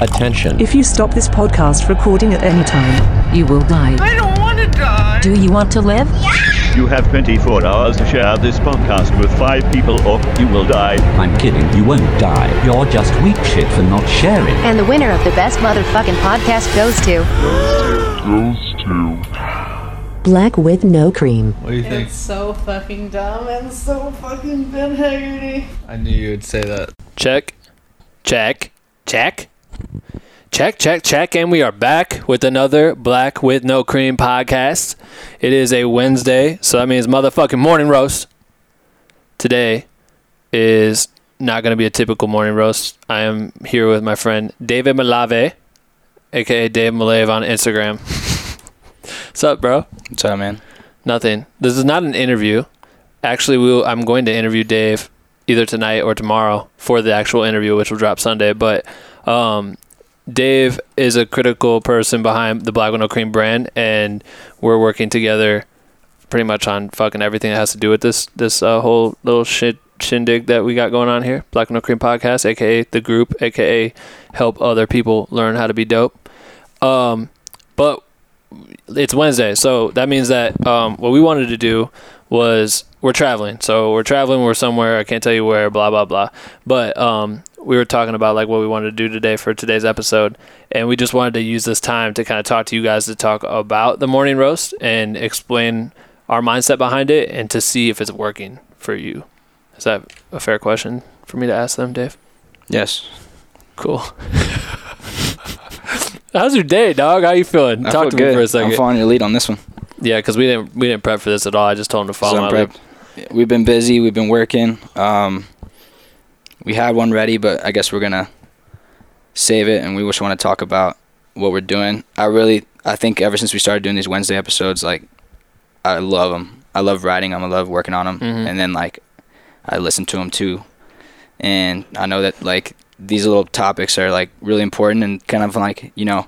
Attention. If you stop this podcast recording at any time, You will die. I don't want to die. Do you want to live? You have 24 hours to share this podcast with five people or you will die. I'm kidding, you won't die. You're just weak shit for not sharing. And the winner of the best motherfucking podcast goes to. Goes to Black with no cream. What do you think? It's so fucking dumb and so fucking Ben Haggerty. I knew you would say that. Check, check, check, check, check, check, and we are back with another Black with No Cream podcast. It is a Wednesday, so that means motherfucking morning roast. Today is not going to be a typical morning roast. I am here with my friend David Malave, aka Dave Malave on Instagram. What's up, bro? What's up, man? Nothing. This is not an interview. Actually, we'll, I'm going to interview Dave either tonight or tomorrow for the actual interview, which will drop Sunday. But um, Dave is a critical person behind the Black No Cream brand, and we're working together pretty much on fucking everything that has to do with this this uh, whole little shit shindig that we got going on here. Black No Cream podcast, aka the group, aka help other people learn how to be dope. Um, but it's Wednesday, so that means that um, what we wanted to do was we're traveling. So we're traveling. We're somewhere. I can't tell you where. Blah blah blah. But um, we were talking about like what we wanted to do today for today's episode, and we just wanted to use this time to kind of talk to you guys to talk about the morning roast and explain our mindset behind it and to see if it's working for you. Is that a fair question for me to ask them, Dave? Yes. Cool. How's your day, dog? How you feeling? I Talk feel to good. me for a second. I'm following your lead on this one. Yeah, because we didn't we didn't prep for this at all. I just told him to follow my lead. We've been busy. We've been working. Um, we had one ready, but I guess we're gonna save it, and we just want to talk about what we're doing. I really, I think ever since we started doing these Wednesday episodes, like I love them. I love writing them. I love working on them, Mhm. and then like I listen to them too, and I know that like these little topics are like really important and kind of like you know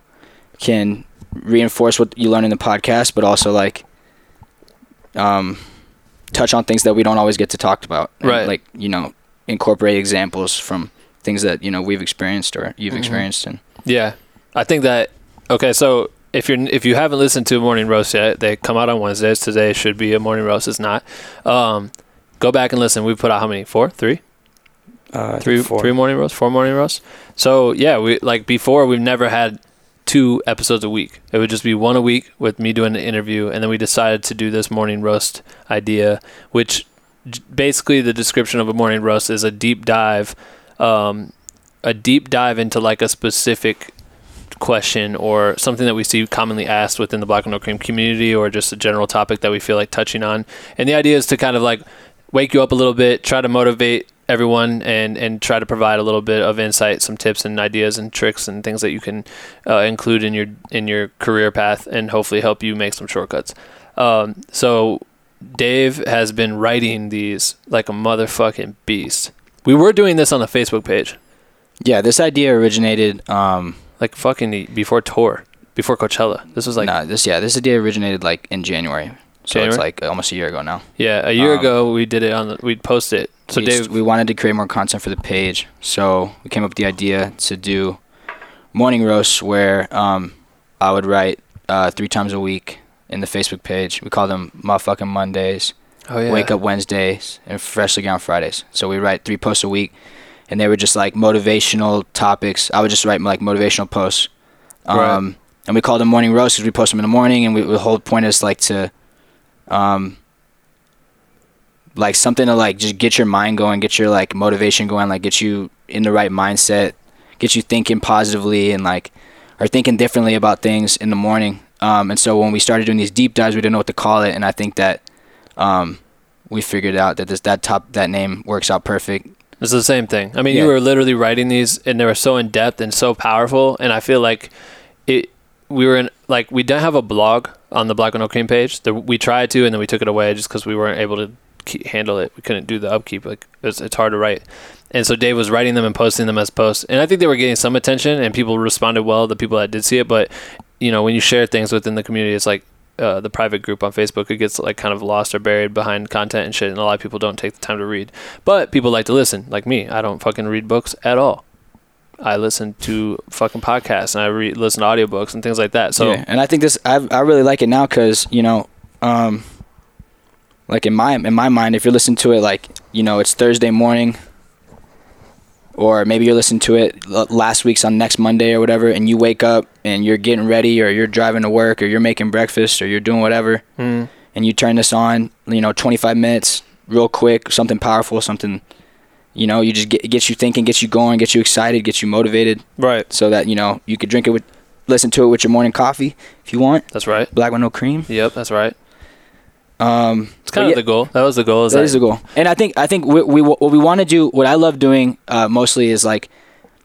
can reinforce what you learn in the podcast, but also like um, touch on things that we don't always get to talk about. And, Right. Like you know, incorporate examples from things that you know we've experienced or you've Mhm. experienced, and Yeah, I think that. Okay, so if you're if you haven't listened to Morning Roast yet, they come out on Wednesdays. Today should be a Morning Roast. It's not. Um, go back and listen. We put out how many? Four, three, uh, three, three morning roasts, four morning roasts. So yeah, we like before we've never had two episodes a week. It would just be one a week with me doing the interview, and then we decided to do this morning roast idea, which basically the description of a morning roast is a deep dive, um, a deep dive into like a specific question or something that we see commonly asked within the black and no cream community or just a general topic that we feel like touching on and the idea is to kind of like wake you up a little bit try to motivate everyone and and try to provide a little bit of insight some tips and ideas and tricks and things that you can uh, include in your in your career path and hopefully help you make some shortcuts um, so dave has been writing these like a motherfucking beast we were doing this on the facebook page yeah, this idea originated. Um, like fucking before tour, before Coachella. This was like nah, this yeah, this idea originated like in January, so January? it's like almost a year ago now. yeah, a year um, ago we did it on the we'd post it. So we, Dave, we wanted to create more content for the page, so we came up with the idea to do morning roasts where um, I would write uh, three times a week in the Facebook page. We call them motherfucking Mondays, oh yeah, wake up Wednesdays, and freshly on Fridays. So we write three posts a week, and they were just like motivational topics. I would just write like motivational posts. Um, Right. And we called them morning roasts because we post them in the morning, and we, the whole point is like to, um, like something to like just get your mind going, get your like motivation going, like get you in the right mindset, get you thinking positively, and like are thinking differently about things in the morning. Um, and so when we started doing these deep dives, we didn't know what to call it, and I think that um, we figured out that this that top that name works out perfect. it's the same thing. I mean, Yeah. you were literally writing these, and they were so in depth and so powerful. And I feel like it. We were in like we don't have a blog on the Black and No Cream page. The, we tried to, and then we took it away just because we weren't able to keep, handle it. We couldn't do the upkeep. Like it's, it's hard to write. And so Dave was writing them and posting them as posts, and I think they were getting some attention, and people responded well. The people that did see it, but you know, when you share things within the community, it's like uh, the private group on Facebook, it gets like kind of lost or buried behind content and shit, and a lot of people don't take the time to read. But people like to listen, like me. I don't fucking read books at all. I listen to fucking podcasts and I re- listen to audiobooks and things like that. So yeah, and I think this I I really like it now because you know, um, like in my in my mind, if you're listening to it like you know it's Thursday morning, or maybe you're listening to it last week's on next Monday or whatever, and you wake up and you're getting ready or you're driving to work or you're making breakfast or you're doing whatever, Mm. and you turn this on, you know, 25 minutes, real quick, something powerful, something. You know, you just get gets you thinking, gets you going, gets you excited, gets you motivated, right, so that you know you could drink it with, listen to it with your morning coffee if you want. that's right. Black with no cream. Yep, that's right. Um, It's kind of yeah, the goal. That was the goal. Is that that is the goal. And I think I think we, we what we want to do, what I love doing uh, mostly is like,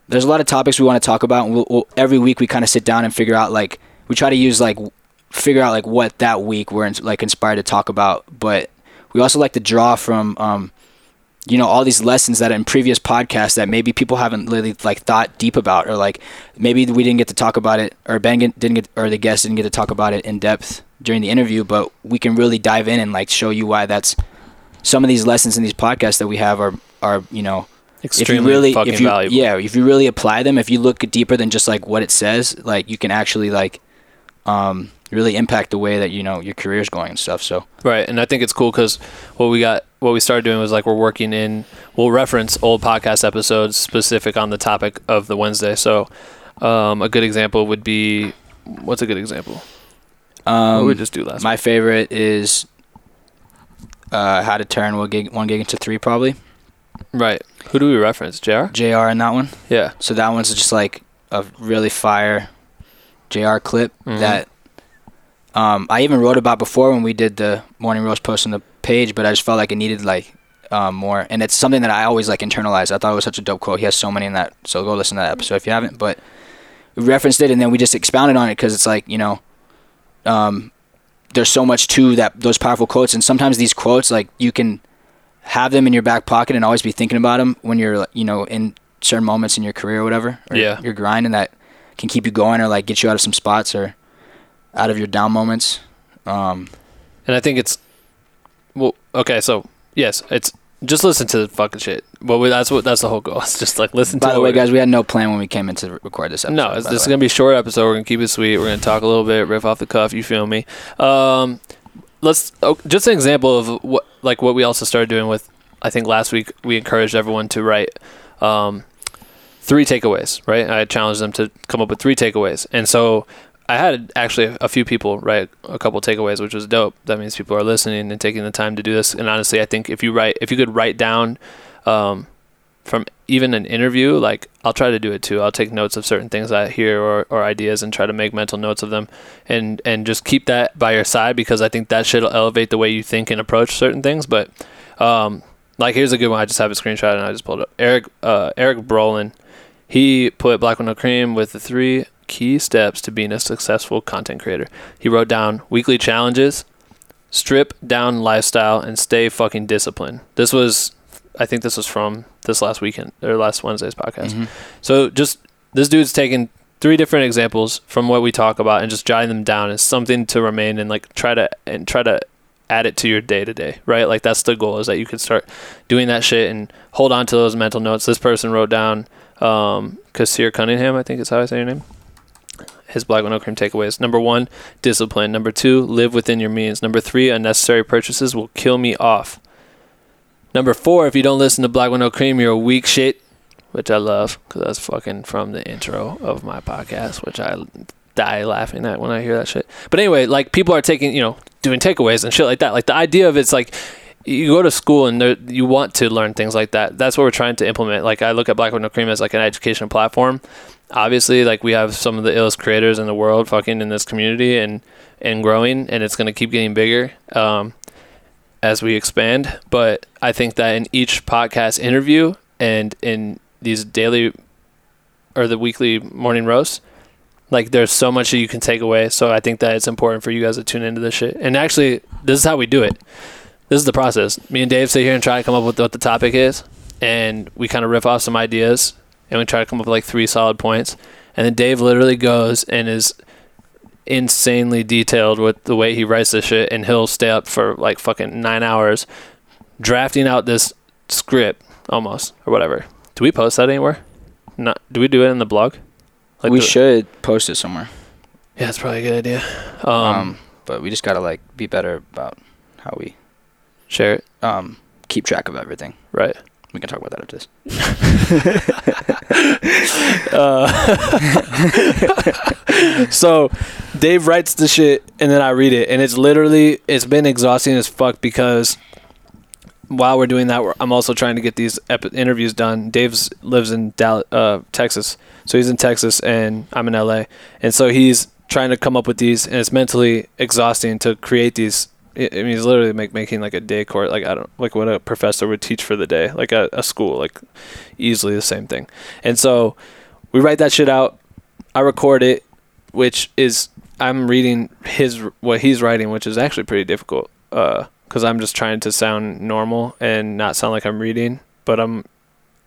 there's a lot of topics we want to talk about, and we'll, we'll, every week we kind of sit down and figure out like we try to use like figure out like what that week we're ins- like inspired to talk about, but we also like to draw from um, you know all these lessons that in previous podcasts that maybe people haven't really like thought deep about or like maybe we didn't get to talk about it or Ben didn't get or the guest didn't get to talk about it in depth during the interview but we can really dive in and like show you why that's some of these lessons in these podcasts that we have are are you know extremely if you really fucking if you valuable? yeah if you really apply them if you look deeper than just like what it says like you can actually like um really impact the way that you know your career's going and stuff so Right, and I think it's cool because what we got, what we started doing was like we're working in, we'll reference old podcast episodes specific on the topic of the Wednesday. So, um, a good example would be, what's a good example? um what we just do last? My favorite is uh, how to turn one gig one gig into three probably. Right. Who do we reference? J.R. J.R. in that one. Yeah. So that one's just like a really fire J.R. clip Mhm. that um, I even wrote about before when we did the morning roast post on the page, but I just felt like it needed like um, more, and it's something that I always like internalized. I thought it was such a dope quote. He has so many in that, so go listen to that episode if you haven't. But we referenced it, and then we just expounded on it because it's like you know, um, there's so much to that those powerful quotes, and sometimes these quotes like you can have them in your back pocket and always be thinking about them when you're you know in certain moments in your career or whatever, or Yeah. your grind, and that can keep you going or like get you out of some spots or out of your down moments. Um, And I think it's, well, okay, so yes, it's just listen to the fucking shit. Well, we, that's what that's the whole goal. It's just like listen to. by the way, guys, we had no plan when we came in to record this episode. No, it's, this is gonna be a short episode. We're gonna keep it sweet. We're gonna talk a little bit, riff off the cuff. You feel me? Um, let's oh, just an example of what like what we also started doing with. I think last week we encouraged everyone to write um, three takeaways. Right, I challenged them to come up with three takeaways, and so I had actually a few people write a couple takeaways, which was dope. That means people are listening and taking the time to do this. And honestly, I think if you write, if you could write down um, from even an interview, like I'll try to do it too. I'll take notes of certain things I hear or, or ideas and try to make mental notes of them and, and just keep that by your side because I think that should elevate the way you think and approach certain things. But um, like here's a good one. I just have a screenshot and I just pulled up. Eric uh, Eric Brolin, he put Black No Cream with the three key steps to being a successful content creator. He wrote down weekly challenges, strip down lifestyle, and stay fucking disciplined. This was, I think this was from this last weekend or last Wednesday's podcast. Mhm. So just this dude's taking three different examples from what we talk about and just jotting them down as something to remain and like try to and try to add it to your day to day, right? Like that's the goal is that you can start doing that shit and hold on to those mental notes. This person wrote down um Kasir Cunningham, I think is how I say your name. His black no cream takeaways. Number one, discipline. Number two, live within your means. Number three, unnecessary purchases will kill me off. Number four, if you don't listen to Black No Cream, you're a weak shit, which I love because that's fucking from the intro of my podcast, which I die laughing at when I hear that shit. But anyway, like people are taking, you know, doing takeaways and shit like that. Like the idea of it's like you go to school and you want to learn things like that. That's what we're trying to implement. Like I look at Black No Cream as like an educational platform. Obviously, like we have some of the illest creators in the world, fucking in this community and and growing, and it's gonna keep getting bigger. Um, as we expand. But I think that in each podcast interview and in these daily or the weekly morning roasts, like there's so much that you can take away. So I think that it's important for you guys to tune into this shit. And actually, this is how we do it. This is the process. Me and Dave sit here and try to come up with what the topic is, and we kind of riff off some ideas, and we try to come up with like three solid points. And then Dave literally goes and is insanely detailed with the way he writes this shit, and he'll stay up for like fucking nine hours drafting out this script almost or whatever. Do we post that anywhere? Not do we do it in the blog? Like we should post it somewhere. Yeah, that's probably a good idea. Um, Um, but we just gotta like be better about how we share it. um keep track of everything. Right. We can talk about that after this. so Dave writes the shit and then I read it and it's literally it's been exhausting as fuck because while we're doing that we're, I'm also trying to get these ep- interviews done. Dave's lives in Dallas, uh, Texas, so he's in Texas and I'm in LA, and so he's trying to come up with these and it's mentally exhausting to create these. I mean, he's literally make, making like a day course, like I don't like what a professor would teach for the day, like a, a school, like easily the same thing. And so we write that shit out. I record it, which is I'm reading his what he's writing, which is actually pretty difficult. Uh, because I'm just trying to sound normal and not sound like I'm reading, but I'm.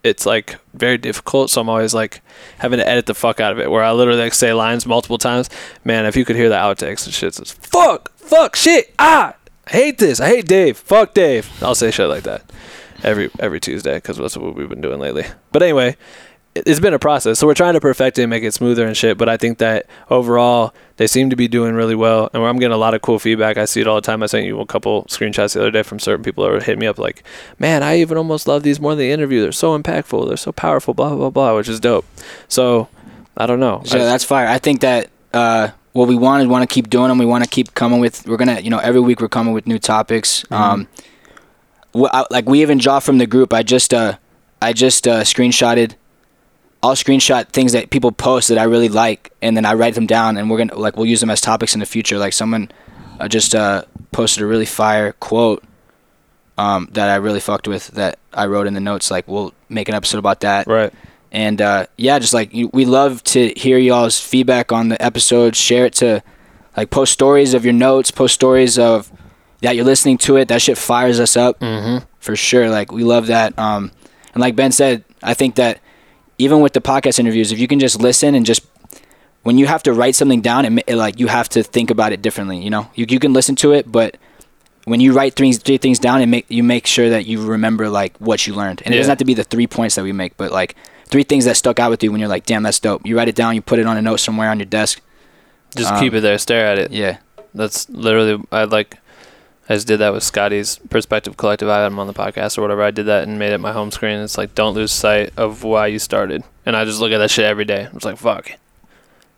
It's like very difficult, so I'm always like having to edit the fuck out of it. Where I literally like say lines multiple times. Man, if you could hear the outtakes and shit, it's fuck, fuck, shit, ah, I hate this, I hate Dave, fuck Dave. I'll say shit like that every every Tuesday because that's what we've been doing lately. But anyway, it- it's been a process. So we're trying to perfect it and make it smoother and shit. But I think that overall they seem to be doing really well, and I'm getting a lot of cool feedback. I see it all the time. I sent you a couple screenshots the other day from certain people that were hitting me up like, "Man, I even almost love these more than the interview. They're so impactful. They're so powerful. Blah blah blah," which is dope. So I don't know. So I- that's fire. I think that uh, what we want is want to keep doing them. We want to keep coming with. We're gonna, you know, every week we're coming with new topics. Mm-hmm. Um, wh- I, like we even draw from the group. I just, uh, I just uh, screenshotted. I'll screenshot things that people post that I really like, and then I write them down, and we're gonna like we'll use them as topics in the future. Like someone uh, just uh, posted a really fire quote um, that I really fucked with that I wrote in the notes. Like we'll make an episode about that. right. And uh, yeah, just like we love to hear y'all's feedback on the episodes. Share it to, like, post stories of your notes. Post stories of that you're listening to it. That shit fires us up Mm-hmm. for sure. Like we love that. Um, and like Ben said, I think that even with the podcast interviews, if you can just listen and just when you have to write something down, it, it like you have to think about it differently. You know, you you can listen to it, but when you write three three things down, and make you make sure that you remember like what you learned. And it doesn't have to be the three points that we make, but like three things that stuck out with you when you're like, damn, that's dope. You write it down, you put it on a note somewhere on your desk. Just Um, keep it there. Stare at it. Yeah, That's literally I like. I just did that with Scotty's Perspective Collective. I had him on the podcast or whatever. I did that and made it my home screen. It's like don't lose sight of why you started. And I just look at that shit every day. I It's like fuck,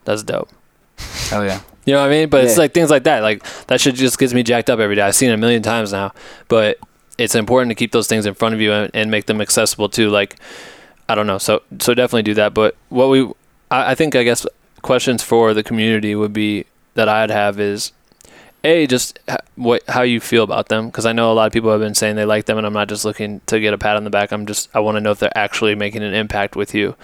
that's dope. hell yeah. You know what I mean? But it's like things like that. Like that shit just gets me jacked up every day. I've seen it a million times now. But it's important to keep those things in front of you and, and make them accessible too. Like I don't know. So so definitely do that. But what we I, I think I guess questions for the community would be that I'd have is a just what how you feel about them because I know a lot of people have been saying they like them and I'm not just looking to get a pat on the back. I'm just I want to know if they're actually making an impact with you.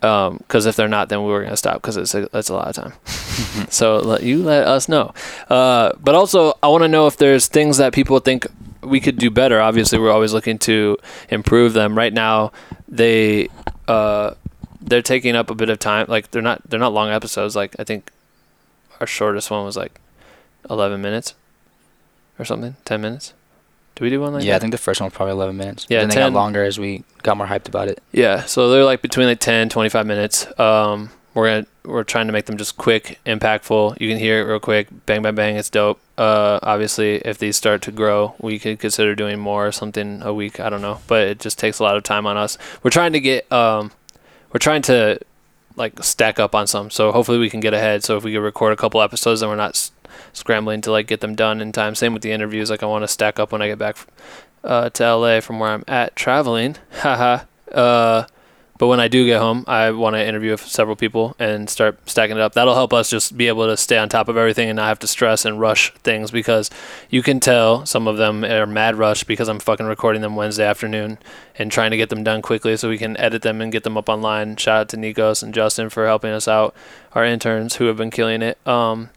Because if they're not, then we were gonna stop because it's a, that's a lot of time. so let, you let us know. Uh, but also, I want to know if there's things that people think we could do better. Obviously, we're always looking to improve them. Right now, they uh, they're taking up a bit of time. Like they're not they're not long episodes. Like I think our shortest one was like 11 minutes or something, 10 minutes. Do we do one like yeah, I think the first one was probably 11 minutes. Yeah, then they 10 got longer as we got more hyped about it. Yeah, so they're like between like 10, 25 minutes. Um, we're gonna we're trying to make them just quick, impactful. You can hear it real quick, bang, bang, bang. It's dope. Uh, obviously, if these start to grow, we could consider doing more or something a week. I don't know, but it just takes a lot of time on us. We're trying to get um, we're trying to like stack up on some. So hopefully we can get ahead. So if we could record a couple episodes, then we're not s- scrambling to like get them done in time. Same with the interviews. Like I want to stack up when I get back F- uh, to LA from where I'm at traveling. Haha. uh, but when I do get home, I want to interview several people and start stacking it up. That'll help us just be able to stay on top of everything and not have to stress and rush things because you can tell some of them are mad rush because I'm fucking recording them Wednesday afternoon and trying to get them done quickly so we can edit them and get them up online. Shout out to Nikos and Justin for helping us out, our interns who have been killing it. Um,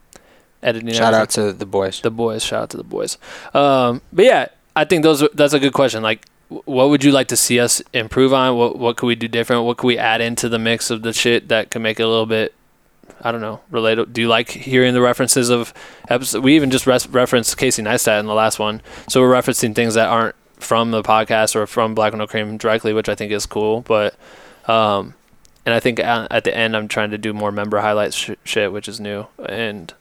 editing. Shout everything out to the boys. the boys. Shout out to the boys. Um, but yeah, I think those that's a good question. Like, what would you like to see us improve on? What what could we do different? What could we add into the mix of the shit that could make it a little bit? I don't know. Related? Do you like hearing the references of? We even just res- referenced Casey Neistat in the last one, so we're referencing things that aren't from the podcast or from Black and No Cream directly, which I think is cool. But um, and I think uh, at the end I'm trying to do more member highlights sh- shit, which is new. And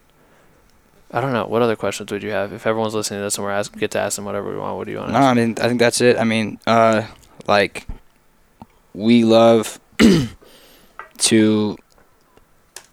I don't know what other questions would you have if everyone's listening to this and we're ask, get to ask them whatever we want. What do you want? No, I mean I think that's it. I mean, uh, like we love to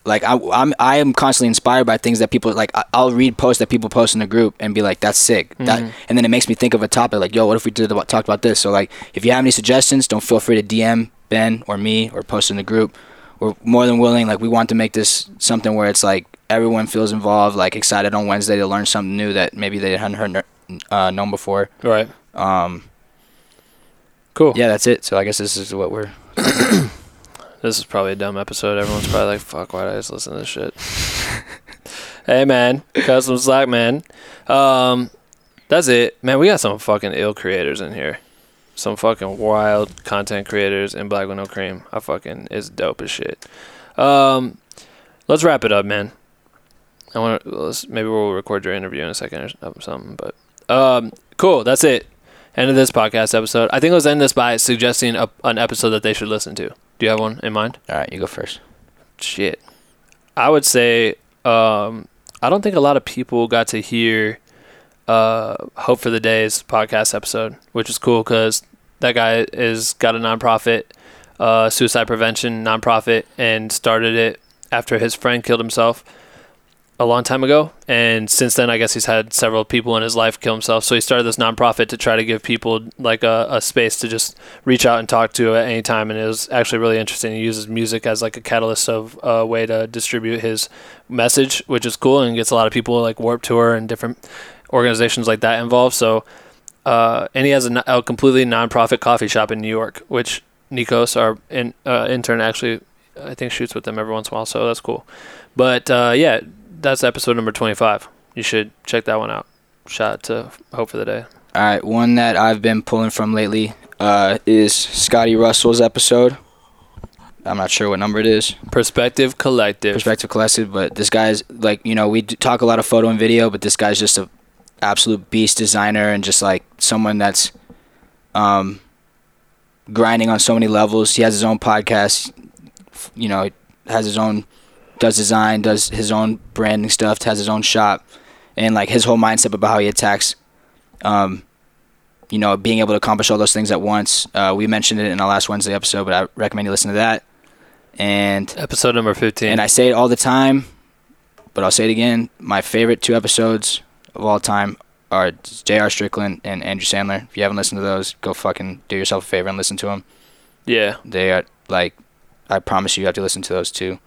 like I, I'm I am constantly inspired by things that people like. I, I'll read posts that people post in the group and be like, "That's sick," that, Mhm. and then it makes me think of a topic like, "Yo, what if we did about talked about this?" So like, if you have any suggestions, don't feel free to DM Ben or me or post in the group. We're more than willing. Like we want to make this something where it's like everyone feels involved, like excited on Wednesday to learn something new that maybe they hadn't heard uh, known before. Right. Um, Cool. yeah, that's it. So I guess this is what we're. This is probably a dumb episode. Everyone's probably like, "Fuck, why did I just listen to this shit?" hey, man, cut some slack, man. Um, that's it, man. We got some fucking ill creators in here. Some fucking wild content creators in Black with No Cream. I fucking is dope as shit. Um, let's wrap it up, man. I want to maybe we'll record your interview in a second or something, but um, cool. That's it. End of this podcast episode. I think let's end this by suggesting a, an episode that they should listen to. Do you have one in mind? All right, you go first. Shit. I would say um, I don't think a lot of people got to hear uh, Hope for the Days podcast episode, which is cool because that guy is got a nonprofit, uh, suicide prevention nonprofit, and started it after his friend killed himself a long time ago. And since then, I guess he's had several people in his life kill himself. So he started this nonprofit to try to give people like a, a space to just reach out and talk to at any time. And it was actually really interesting. He uses music as like a catalyst of a way to distribute his message, which is cool and gets a lot of people like Warped Tour and different organizations like that involved. So, uh, and he has a completely nonprofit coffee shop in New York, which Nikos, our in, uh, intern, actually I think shoots with them every once in a while. So that's cool. But uh, yeah, that's episode number 25. You should check that one out. Shout out to Hope for the Day. All right, one that I've been pulling from lately uh, is Scotty Russell's episode. I'm not sure what number it is, Perspective Collective. Perspective Collective, but this guy's like, you know, we talk a lot of photo and video, but this guy's just a absolute beast designer and just like someone that's um, grinding on so many levels. He has his own podcast, you know, has his own does design, does his own branding stuff, has his own shop, and like his whole mindset about how he attacks, um, you know, being able to accomplish all those things at once. Uh, we mentioned it in our last Wednesday episode, but I recommend you listen to that. And Episode number 15. and I say it all the time, but I'll say it again. My favorite two episodes of all time are J.R. Strickland and Andrew Sandler. If you haven't listened to those, go fucking do yourself a favor and listen to them. yeah. They are like, I promise you, you have to listen to those two.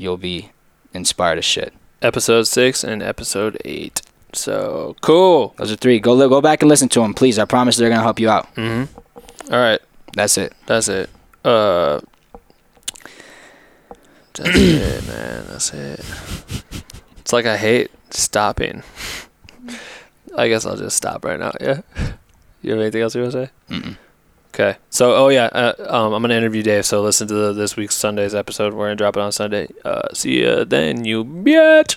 You'll be inspired as shit. Episode 6 and episode 8. So cool. Those are three. Go li- go back and listen to them, please. I promise they're gonna help you out. Mm-hmm. All right. That's it. That's it. Uh, that's it, man. That's it. It's like I hate stopping. I guess I'll just stop right now. Yeah. You have anything else you want to say? Mm-mm. Okay. So, oh yeah, uh, um, I'm gonna interview Dave. So listen to the, this week's Sunday's episode. We're gonna drop it on Sunday. Uh, see ya then, you bitch.